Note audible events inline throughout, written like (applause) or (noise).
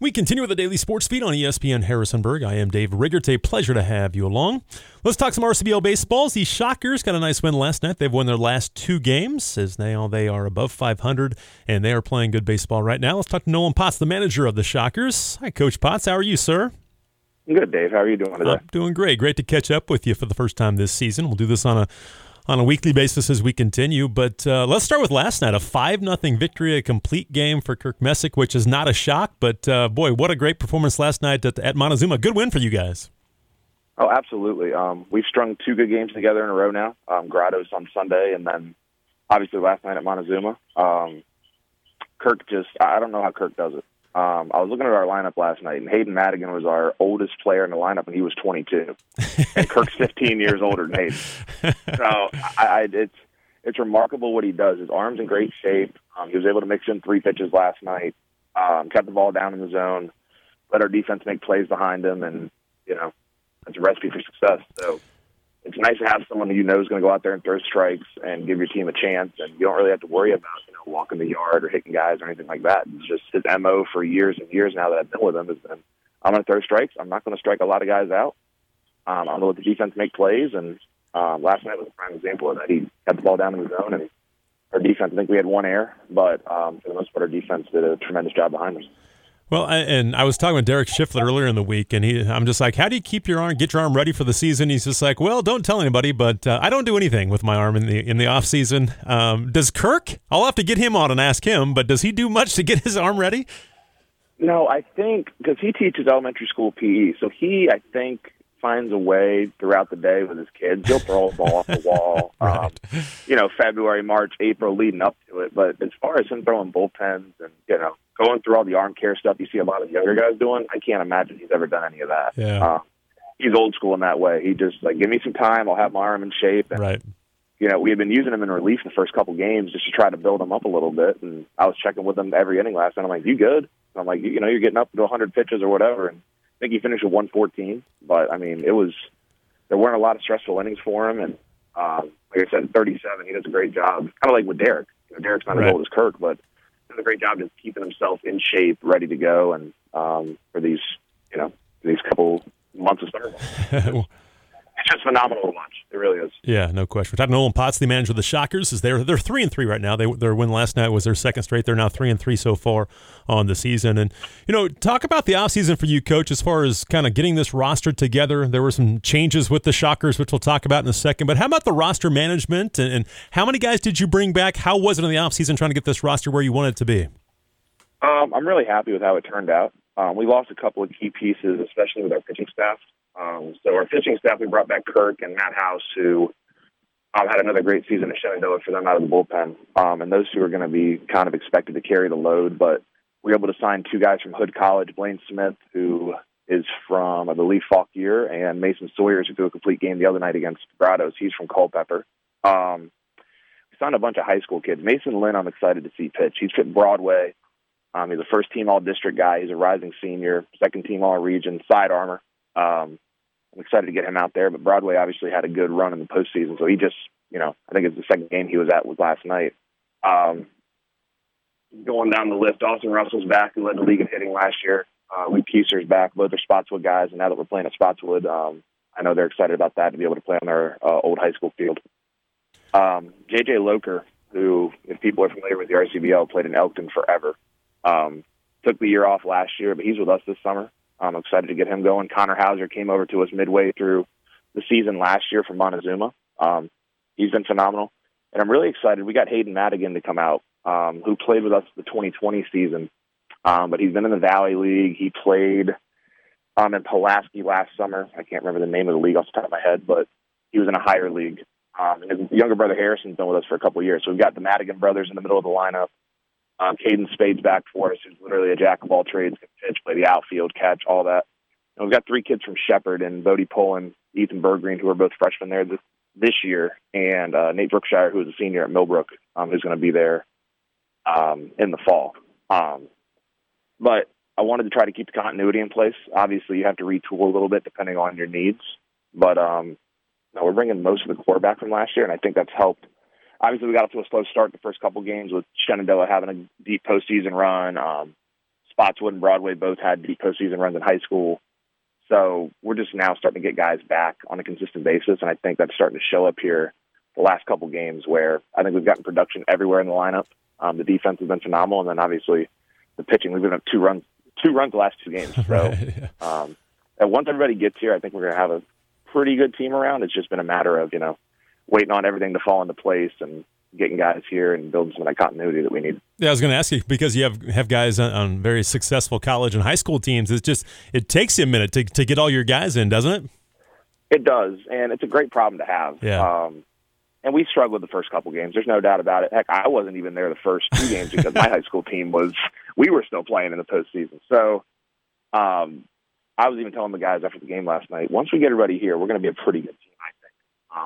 We continue with the daily sports feed on ESPN Harrisonburg. I am Dave Riggert. A pleasure to have you along. Let's talk some RCBL baseballs. The Shockers got a nice win last night. They've won their last two games as now they are above 500 and they are playing good baseball right now. Let's talk to Nolan Potts, the manager of the Shockers. Hi, Coach Potts. How are you, sir? Good, Dave. How are you doing today? I'm doing great. Great to catch up with you for the first time this season. We'll do this on a on a weekly basis as we continue. But uh, let's start with last night a 5 nothing victory, a complete game for Kirk Messick, which is not a shock. But uh, boy, what a great performance last night at, at, Montezuma. Good win for you guys. Oh, absolutely. Um, we've strung two good games together in a row now. Um, Grottoes on Sunday, and then obviously last night at Montezuma. Um, Kirk just, I don't know how Kirk does it. Um, I was looking at our lineup last night, and Hayden Madigan was our oldest player in the lineup, and he was 22. and Kirk's (laughs) 15 years older than Hayden. So I, I, it's it's remarkable what he does. His arm's in great shape. Um, he was able to mix in three pitches last night. Um, kept the ball down in the zone. Let our defense make plays behind him, and you know, that's a recipe for success. So it's nice to have someone who you know is going to go out there and throw strikes and give your team a chance, and you don't really have to worry about walking the yard or hitting guys or anything like that. It's just his mo for years and years now that I've been with him has been I'm going to throw strikes. I'm not going to strike a lot of guys out. Um, I'm going to let the defense make plays, and um, last night was a prime example of that. He had the ball down in the zone, and our defense. I think we had one error, but um, for the most part, our defense did a tremendous job behind us. Well, I, and I was talking with Derek Schiffler earlier in the week, and he, I'm just like, "How do you keep your arm, get your arm ready for the season?" He's just like, "Well, don't tell anybody, but uh, I don't do anything with my arm in the in the off season." Um, does Kirk? I'll have to get him on and ask him, but does he do much to get his arm ready? No, I think because he teaches elementary school PE, so he, I think, finds a way throughout the day with his kids. He'll throw a ball off the wall, (laughs) right. um, you know, February, March, April, leading up to it. But as far as him throwing bullpens and you know going through all the arm care stuff you see a lot of younger guys doing, I can't imagine he's ever done any of that. Yeah. Uh, he's old school in that way. He just like give me some time, I'll have my arm in shape. And, right. You know, we had been using him in relief the first couple games just to try to build him up a little bit. And I was checking with him every inning last night. I'm like, "You good?" And I'm like, "You know, you're getting up to 100 pitches or whatever." And I think he finished with 114. But I mean, it was there weren't a lot of stressful innings for him. And um, like I said, 37, he does a great job. Kind of like with Derek. You know, Derek's not right. as old as Kirk, but does a great job just keeping himself in shape, ready to go, and um, for these, you know, these couple months of summer. (laughs) just phenomenal to watch. It really is. Yeah, no question. We're talking Nolan Potts, the manager of the Shockers, is there. They're three and three right now. They, their win last night was their second straight. They're now three and three so far on the season. And you know, talk about the offseason for you, coach, as far as kind of getting this roster together. There were some changes with the Shockers, which we'll talk about in a second. But how about the roster management and, and how many guys did you bring back? How was it in the offseason trying to get this roster where you want it to be? Um, I'm really happy with how it turned out. Um, we lost a couple of key pieces, especially with our pitching staff. Um, so our pitching staff, we brought back Kirk and Matt House, who um, had another great season at Shenandoah for them out of the bullpen. Um, and those two are going to be kind of expected to carry the load. But we were able to sign two guys from Hood College, Blaine Smith, who is from, I believe, Fauquier, and Mason Sawyers, who threw a complete game the other night against Grottoes. He's from Culpeper. Um, we signed a bunch of high school kids. Mason Lynn, I'm excited to see pitch. He's fit Broadway. Um, he's a first team all district guy. He's a rising senior, second team all region, side armor. Um, I'm excited to get him out there. But Broadway obviously had a good run in the postseason, so he just, you know, I think it's the second game he was at was last night. Um, going down the list, Austin Russell's back, who led the league in hitting last year. Uh, Luke Keiser's back. Both are Spotswood guys, and now that we're playing at Spotswood, um, I know they're excited about that to be able to play on their uh, old high school field. Um, JJ Loker, who, if people are familiar with the RCBL, played in Elkton forever. Um, took the year off last year, but he's with us this summer. I'm excited to get him going. Connor Hauser came over to us midway through the season last year from Montezuma. Um, he's been phenomenal. And I'm really excited. We got Hayden Madigan to come out, um, who played with us the 2020 season. Um, but he's been in the Valley League. He played um, in Pulaski last summer. I can't remember the name of the league off the top of my head, but he was in a higher league. Um, and his younger brother Harrison's been with us for a couple of years. So we've got the Madigan brothers in the middle of the lineup. Um, Caden Spade's back for us, who's literally a jack of all trades, can pitch, play the outfield, catch, all that. And we've got three kids from Shepherd and Bodie Pullen, Ethan Bergreen, who are both freshmen there this, this year, and uh, Nate Brookshire, who is a senior at Millbrook, um, who's going to be there um, in the fall. Um, but I wanted to try to keep the continuity in place. Obviously, you have to retool a little bit depending on your needs, but um, no, we're bringing most of the core back from last year, and I think that's helped – obviously we got off to a slow start the first couple games with Shenandoah having a deep postseason run. Um, Spotswood and Broadway both had deep postseason runs in high school. So we're just now starting to get guys back on a consistent basis, and I think that's starting to show up here the last couple games where I think we've gotten production everywhere in the lineup. Um, the defense has been phenomenal, and then obviously the pitching. We've been up two runs, two runs the last two games. (laughs) So, right, yeah. um, and once everybody gets here, I think we're going to have a pretty good team around. It's just been a matter of you know waiting on everything to fall into place and getting guys here and building some of that continuity that we need. Yeah, I was going to ask you because you have have guys on, on, very successful college and high school teams. It's just it takes you a minute to to get all your guys in, doesn't it? It does, and it's a great problem to have. Yeah. Um, and we struggled the first couple games. There's no doubt about it. Heck, I wasn't even there the first two games because my (laughs) high school team was. We were still playing in the postseason. So, um, I was even telling the guys after the game last night. Once we get everybody here, we're going to be a pretty good team.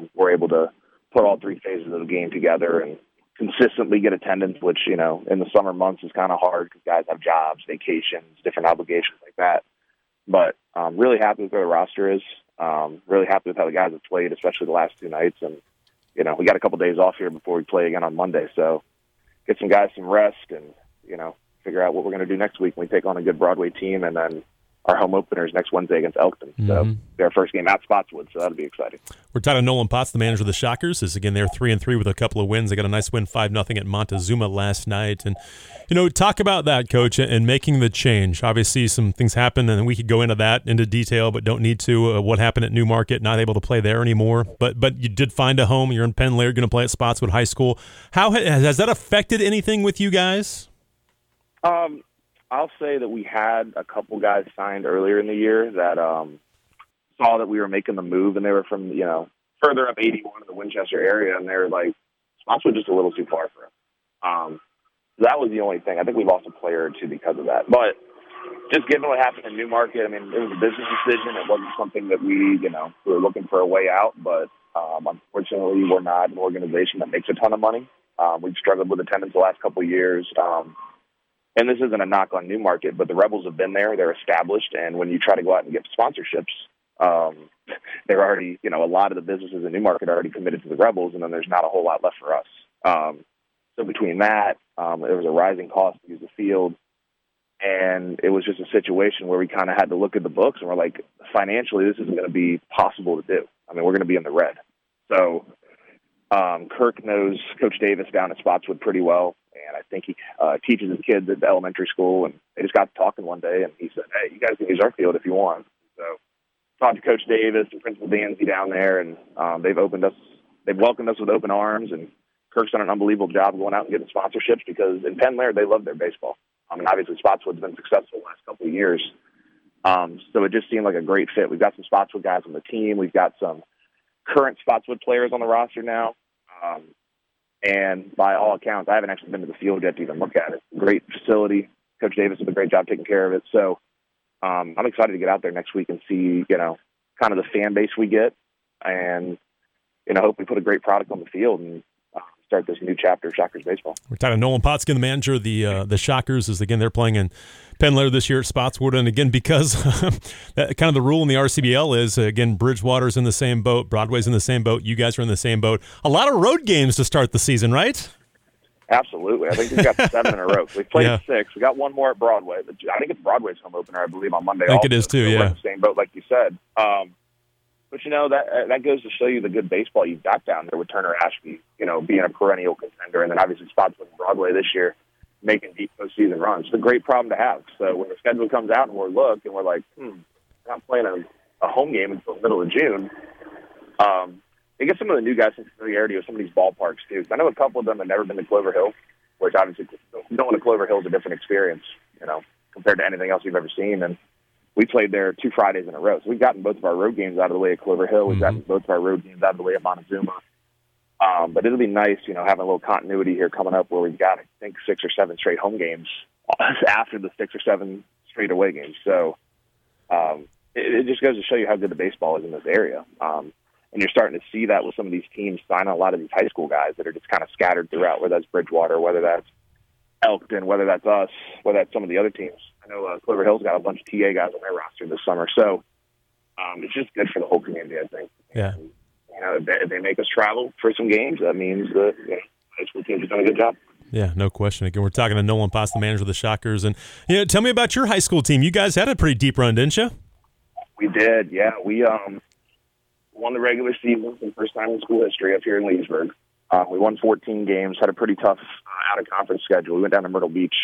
Um, we're able to put all three phases of the game together and consistently get attendance, which, you know, in the summer months is kind of hard because guys have jobs, vacations, different obligations like that. But um, really happy with where the roster is. Um, really happy with how the guys have played, especially the last two nights. And, you know, we got a couple days off here before we play again on Monday. So get some guys some rest and, you know, figure out what we're going to do next week when we take on a good Broadway team and then our home openers next Wednesday against Elkton. So mm-hmm. their first game at Spotswood, so that'll be exciting. We're talking to Nolan Potts, the manager of the Shockers. Is again they're three and three with a couple of wins. They got a nice win five nothing at Montezuma last night, and you know talk about that, coach, and making the change. Obviously, some things happened, and we could go into that into detail, but don't need to. Uh, what happened at Newmarket? Not able to play there anymore, but but you did find a home. You're in Penn Laird, going to play at Spotswood High School. How has that affected anything with you guys? Um, I'll say that we had a couple guys signed earlier in the year that um, saw that we were making the move, and they were from you know further up 81 in the Winchester area, and they were like, Spotswood just a little too far for us. Um, that was the only thing. I think we lost a player or two because of that. But just given what happened in Newmarket, I mean, it was a business decision. It wasn't something that we, you know, we were looking for a way out. But um, unfortunately, we're not an organization that makes a ton of money. Um, we've struggled with attendance the last couple of years. Um, and this isn't a knock on Newmarket, but the Rebels have been there, they're established, and when you try to go out and get sponsorships, um, (laughs) they're already, you know, a lot of the businesses in Newmarket are already committed to the Rebels, and then there's not a whole lot left for us. Um, so between that, um, there was a rising cost to use the field, and it was just a situation where we kind of had to look at the books and we're like, financially, this isn't going to be possible to do. I mean, we're going to be in the red. So um, Kirk knows Coach Davis down at Spotswood pretty well and I think he uh, teaches his kids at the elementary school. And they just got talking one day, and he said, "Hey, you guys can use our field if you want." So talked to Coach Davis and Principal Danzy down there, and um, they've opened us, they've welcomed us with open arms, and Kirk's done an unbelievable job going out and getting sponsorships because in Penn Laird they love their baseball. I mean, obviously Spotswood's been successful the last couple of years. Um, so it just seemed like a great fit. We've got some Spotswood guys on the team. We've got some current Spotswood players on the roster now. Um, and by all accounts, I haven't actually been to the field yet to even look at it. Great facility. Coach Davis did a great job taking care of it. So um, I'm excited to get out there next week and see, you know, kind of the fan base we get, and you know, hope we put a great product on the field and start this new chapter of Shockers baseball. We're talking to Nolan Potskin, the manager of the uh, the Shockers, is again they're playing in Penn Laird this year at Spotswood, and again because (laughs) that kind of the rule in the RCBL is again Bridgewater's in the same boat, Broadway's in the same boat, you guys are in the same boat. A lot of road games to start the season, right? Absolutely. I think we've got (laughs) seven in a row. We've played yeah. six. We got one more at Broadway. I think it's Broadway's home opener, I believe, on Monday. I think also. it is too. So yeah, in the same boat, like you said. Um, but you know that uh, that goes to show you the good baseball you've got down there with Turner Ashby. You know, being a perennial contender, and then obviously Spotswood and Broadway this year making deep postseason runs. It's a great problem to have. So when the schedule comes out and we're look and we're like, hmm, we're not playing a, a home game until the middle of June. Um, it gets some of the new guys some familiarity with some of these ballparks too. I know a couple of them have never been to Clover Hill, which obviously going to Clover Hill is a different experience, you know, compared to anything else you've ever seen. And we played there two Fridays in a row. So we've gotten both of our road games out of the way at Clover Hill. We've mm-hmm. gotten both of our road games out of the way at Montezuma. Um, but it'll be nice, you know, having a little continuity here coming up where we've got, I think, six or seven straight home games (laughs) after the six or seven straight away games. So um, it, it just goes to show you how good the baseball is in this area. Um, and you're starting to see that with some of these teams signing a lot of these high school guys that are just kind of scattered throughout, whether that's Bridgewater, whether that's Elkton, whether that's us, whether that's some of the other teams. Know uh, Clover Hill's got a bunch of TA guys on their roster this summer, so um, it's just good for the whole community, I think. Yeah. And, you know, if they, if they make us travel for some games, that means that you know, high school teams are doing a good job. Yeah, no question. Again, we're talking to Nolan Potts, the manager of the Shockers, and you know, tell me about your high school team. You guys had a pretty deep run, didn't you? We did. Yeah, we um won the regular season for the first time in school history up here in Leesburg. Uh, we won 14 games, had a pretty tough uh, out of conference schedule. We went down to Myrtle Beach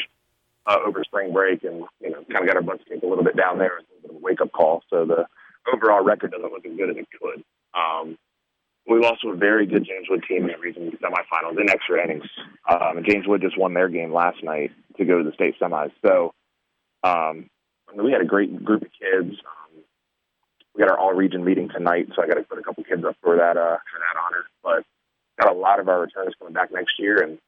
uh, over spring break, and you know, kind of got our butts kicked a little bit down there. It was a bit of a wake up call. So the overall record doesn't look as good as it could. Um, we lost to a very good James Wood team in the region semifinals in extra innings. Um, and James Wood just won their game last night to go to the state semis. So um, we had a great group of kids. Um, we got our all region meeting tonight, so I got to put a couple kids up for that uh, for that honor. But got a lot of our returners coming back next year, and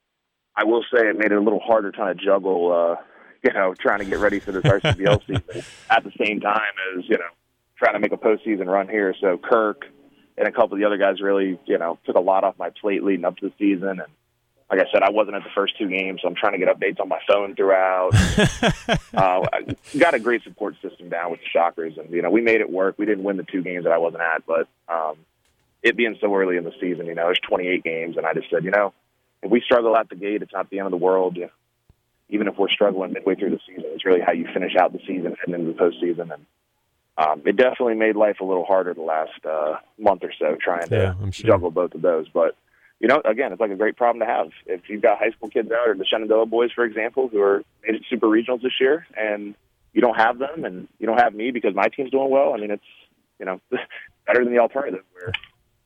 I will say it made it a little harder trying to juggle, uh, (laughs) you know, trying to get ready for this RCBL (laughs) season at the same time as you know trying to make a postseason run here. So Kirk and a couple of the other guys really, you know, took a lot off my plate leading up to the season. And like I said, I wasn't at the first two games, so I'm trying to get updates on my phone throughout. (laughs) uh, got a great support system down with the Shockers, and you know, we made it work. We didn't win the two games that I wasn't at, but um, it being so early in the season, you know, there's 28 games, and I just said, you know, if we struggle at the gate, it's not the end of the world. Know, even if we're struggling midway through the season, it's really how you finish out the season and into the postseason. And um, it definitely made life a little harder the last uh, month or so trying to yeah, sure. juggle both of those. But you know, again, it's like a great problem to have. If you've got high school kids out, or the Shenandoah boys, for example, who are made it super regionals this year, and you don't have them, and you don't have me because my team's doing well. I mean, it's you know (laughs) better than the alternative where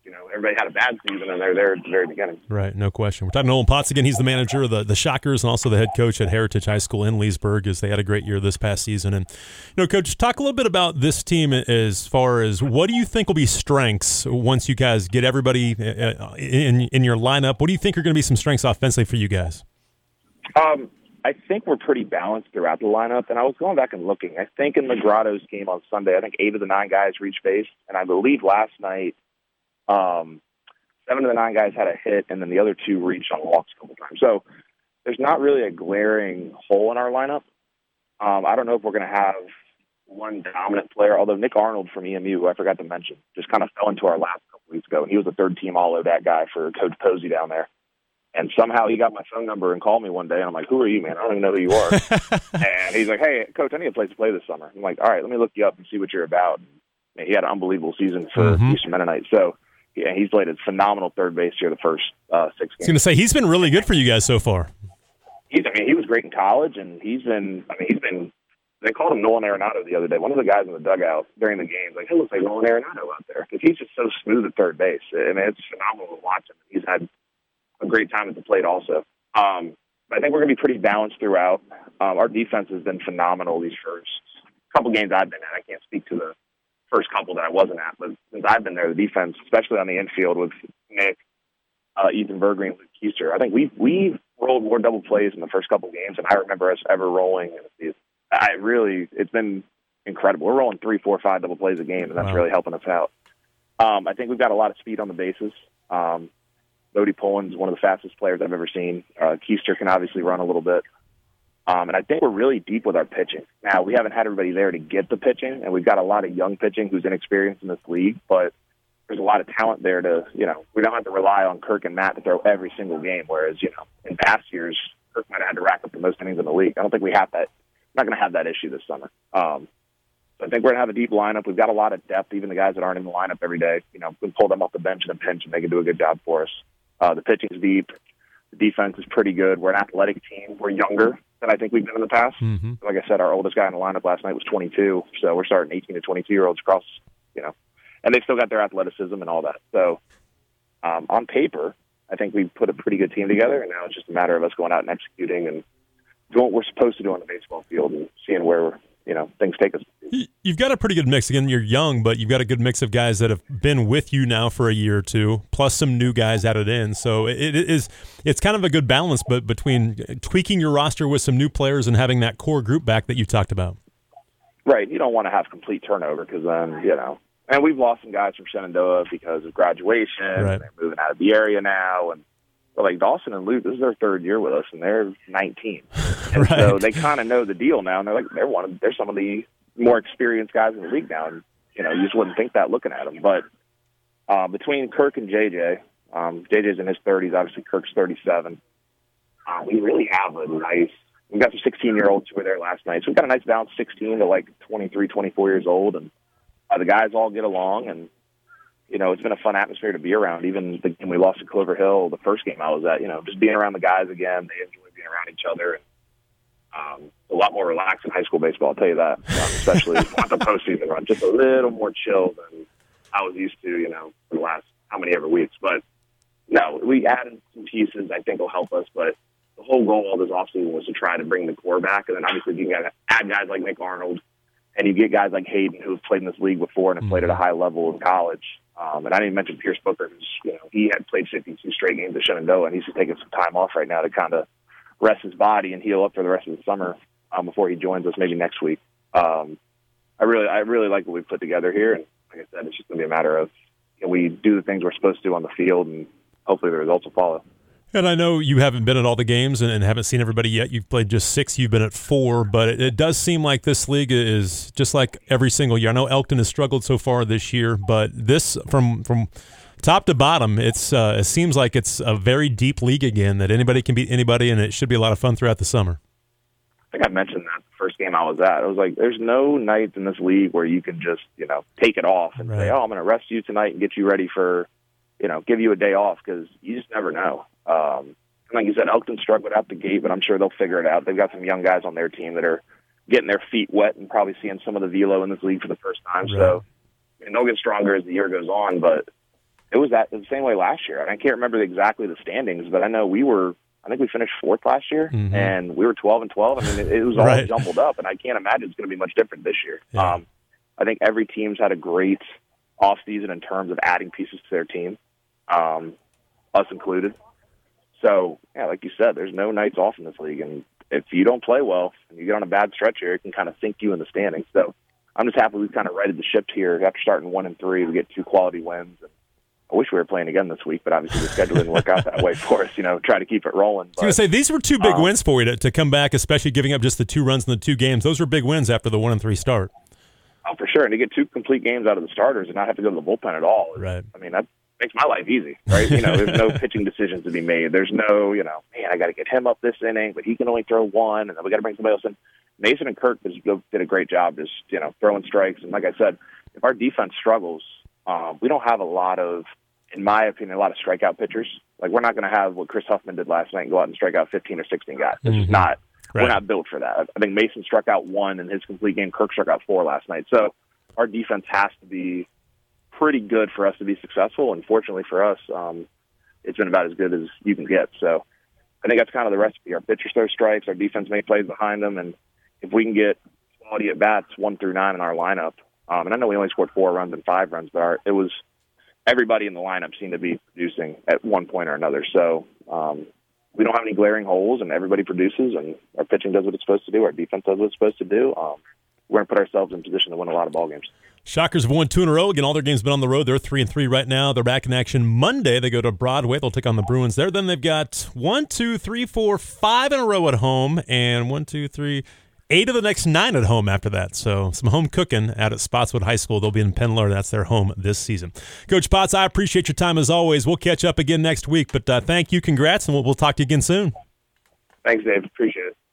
you know, everybody had a bad season and they're there at the very beginning. Right, no question. We're talking to Nolan Potts again. He's the manager of the, the Shockers and also the head coach at Heritage High School in Leesburg as they had a great year this past season. And, you know, Coach, talk a little bit about this team as far as what do you think will be strengths once you guys get everybody uh, uh, in, in your lineup? What do you think are going to be some strengths offensively for you guys? Um, I think we're pretty balanced throughout the lineup. And I was going back and looking. I think in the Grottoes game on Sunday, I think eight of the nine guys reached base. And I believe last night – um, seven of the nine guys had a hit, and then the other two reached on walks a couple times. So there's not really a glaring hole in our lineup. Um, I don't know if we're going to have one dominant player, although Nick Arnold from EMU, who I forgot to mention, just kind of fell into our lap a couple weeks ago, and he was a third team all ODAC guy for Coach Posey down there. And somehow he got my phone number and called me one day, and I'm like, "Who are you, man? I don't even know who you are." (laughs) and he's like, "Hey, coach, I need a place to play this summer." I'm like, "All right, let me look you up and see what you're about." And he had an unbelievable season for mm-hmm. Eastern Mennonite. So yeah, he's played a phenomenal third base here the first uh, six games. I was going to say he's been really good for you guys so far. He's, I mean, he was great in college, and he's been. I mean, he's been. They called him Nolan Arenado the other day. One of the guys in the dugout during the game, like, he looks like Nolan Arenado out there because he's just so smooth at third base. I mean, it's phenomenal to watch him. He's had a great time at the plate also. Um, I think we're going to be pretty balanced throughout. Um, our defense has been phenomenal these first couple games I've been at. I can't speak to the first couple that I wasn't at. But since I've been there, the defense, especially on the infield with Nick, uh, Ethan Bergery, and Luke Keister, I think we we rolled more double plays in the first couple games than I remember us ever rolling in the season. I really, it's been incredible. We're rolling three, four, five double plays a game, and that's wow. really helping us out. Um, I think we've got a lot of speed on the bases. Um, Bodie Pullen's one of the fastest players I've ever seen. Uh, Keister can obviously run a little bit. Um, and I think we're really deep with our pitching. Now, we haven't had everybody there to get the pitching, and we've got a lot of young pitching who's inexperienced in this league, but there's a lot of talent there to, you know, we don't have to rely on Kirk and Matt to throw every single game, whereas, you know, in past years, Kirk might have had to rack up the most innings in the league. I don't think we have that. We're not going to have that issue this summer. Um, so I think we're going to have a deep lineup. We've got a lot of depth, even the guys that aren't in the lineup every day. You know, we pull them off the bench in a pinch, and they can do a good job for us. Uh, the pitching's deep. The defense is pretty good. We're an athletic team. We're younger than I think we've been in the past. Mm-hmm. Like I said, our oldest guy in the lineup last night was 22, so we're starting 18 to 22 year olds across, you know, and they've still got their athleticism and all that. So um, on paper, I think we put a pretty good team together, and now it's just a matter of us going out and executing and doing what we're supposed to do on the baseball field and seeing where you know things take us. You've got a pretty good mix. Again, you're young, but you've got a good mix of guys that have been with you now for a year or two, plus some new guys added in. So it is it's kind of a good balance, but between tweaking your roster with some new players and having that core group back that you talked about. Right. You don't want to have complete turnover because then you know. And we've lost some guys from Shenandoah because of graduation. Right. They're moving out of the area now, and like Dawson and Luke, this is their third year with us, and they're 19, (laughs) and right. so they kind of know the deal now. And they're like, they're one of they're some of the more experienced guys in the league now, and you know, you just wouldn't think that looking at them. But uh, between Kirk and JJ, um, JJ's in his 30s, obviously Kirk's 37. uh, we really have a nice. We've got some 16 year olds who were there last night, so we've got a nice balance, 16 to like 23, 24 years old, and uh, the guys all get along, and you know it's been a fun atmosphere to be around. Even the game we lost at Clover Hill, the first game I was at, you know, just being around the guys again, they enjoy being around each other. And, um, a lot more relaxed in high school baseball, I'll tell you that. Um, especially (laughs) on the postseason run, just a little more chill than I was used to, you know, for the last how many ever weeks. But no, we added some pieces I think will help us. But the whole goal of this offseason was to try to bring the core back, and then obviously you can add guys like Nick Arnold, and you get guys like Hayden who have played in this league before and have played at a high level in college. Um, and I didn't mention Pierce Booker, who's you know he had played 52 straight games at Shenandoah, and he's taking some time off right now to kind of rest his body and heal up for the rest of the summer um, before he joins us maybe next week. Um, I really, I really like what we've put together here, and like I said, it's just going to be a matter of you know, we do the things we're supposed to do on the field, and hopefully the results will follow. And I know you haven't been at all the games and, and, haven't seen everybody yet. You've played just six. You've been at four, but it, it, does seem like this league is just like every single year. I know Elkton has struggled so far this year, but this from from top to bottom, it's uh, it seems like it's a very deep league again. That anybody can beat anybody, and it should be a lot of fun throughout the summer. I think I mentioned that the first game I was at. I was like, "There's no nights in this league where you can just you know take it off and right. say, oh, I'm going to rest you tonight and get you ready for." You know, give you a day off because you just never know. Um, like you said, Elkton struggled out the gate, but I'm sure they'll figure it out. They've got some young guys on their team that are getting their feet wet and probably seeing some of the velo in this league for the first time. Right. So, and they'll get stronger as the year goes on. But it was that the same way last year. I can't remember exactly the standings, but I know we were. I think we finished fourth last year, mm-hmm. and we were 12 and 12. I mean, it, it was all right. jumbled up, and I can't imagine it's going to be much different this year. Yeah. Um, I think every team's had a great off season in terms of adding pieces to their team, um, us included. So, yeah, like you said, there's no nights off in this league, and if you don't play well and you get on a bad stretch here, it can kind of sink you in the standings. So, I'm just happy we've kind of righted the ship here. After starting one and three, we get two quality wins. And I wish we were playing again this week, but obviously the schedule didn't work out that way for us. You know, try to keep it rolling. But, I was going to say these were two big um, wins for you to, to come back, especially giving up just the two runs in the two games. Those were big wins after the one and three start. Oh, for sure, and to get two complete games out of the starters and not have to go to the bullpen at all. Right. I mean, that makes my life easy, right? You know, there's no (laughs) pitching decisions to be made. There's no, you know, man, I got to get him up this inning, but he can only throw one, and then we got to bring somebody else in. Mason and Kirk did a great job, just you know, throwing strikes. And like I said, if our defense struggles, um, we don't have a lot of, in my opinion, a lot of strikeout pitchers. Like we're not going to have what Chris Huffman did last night and go out and strike out 15 or 16 guys. It's mm-hmm. just not. Right. We're not built for that. I think Mason struck out one in his complete game. Kirk struck out four last night. So our defense has to be pretty good for us to be successful. And fortunately for us, um, it's been about as good as you can get. So I think that's kind of the recipe. Our pitchers throw strikes, our defense make plays behind them, and if we can get quality at bats one through nine in our lineup, um, and I know we only scored four runs and five runs, but our, it was everybody in the lineup seemed to be producing at one point or another. So um, we don't have any glaring holes, and everybody produces, and our pitching does what it's supposed to do. Our defense does what it's supposed to do. Um, we're going to put ourselves in position to win a lot of ball games. Shockers have won two in a row. Again, all their games have been on the road. They're three and three right now. They're back in action Monday. They go to Broadway. They'll take on the Bruins there. Then they've got one, two, three, four, five in a row at home, and one, two, three, eight of the next nine at home after that. So some home cooking out at Spotswood High School. They'll be in Penn That's their home this season. Coach Potts, I appreciate your time as always. We'll catch up again next week. But uh, thank you, congrats, and we'll, we'll talk to you again soon. Thanks, Dave. Appreciate it.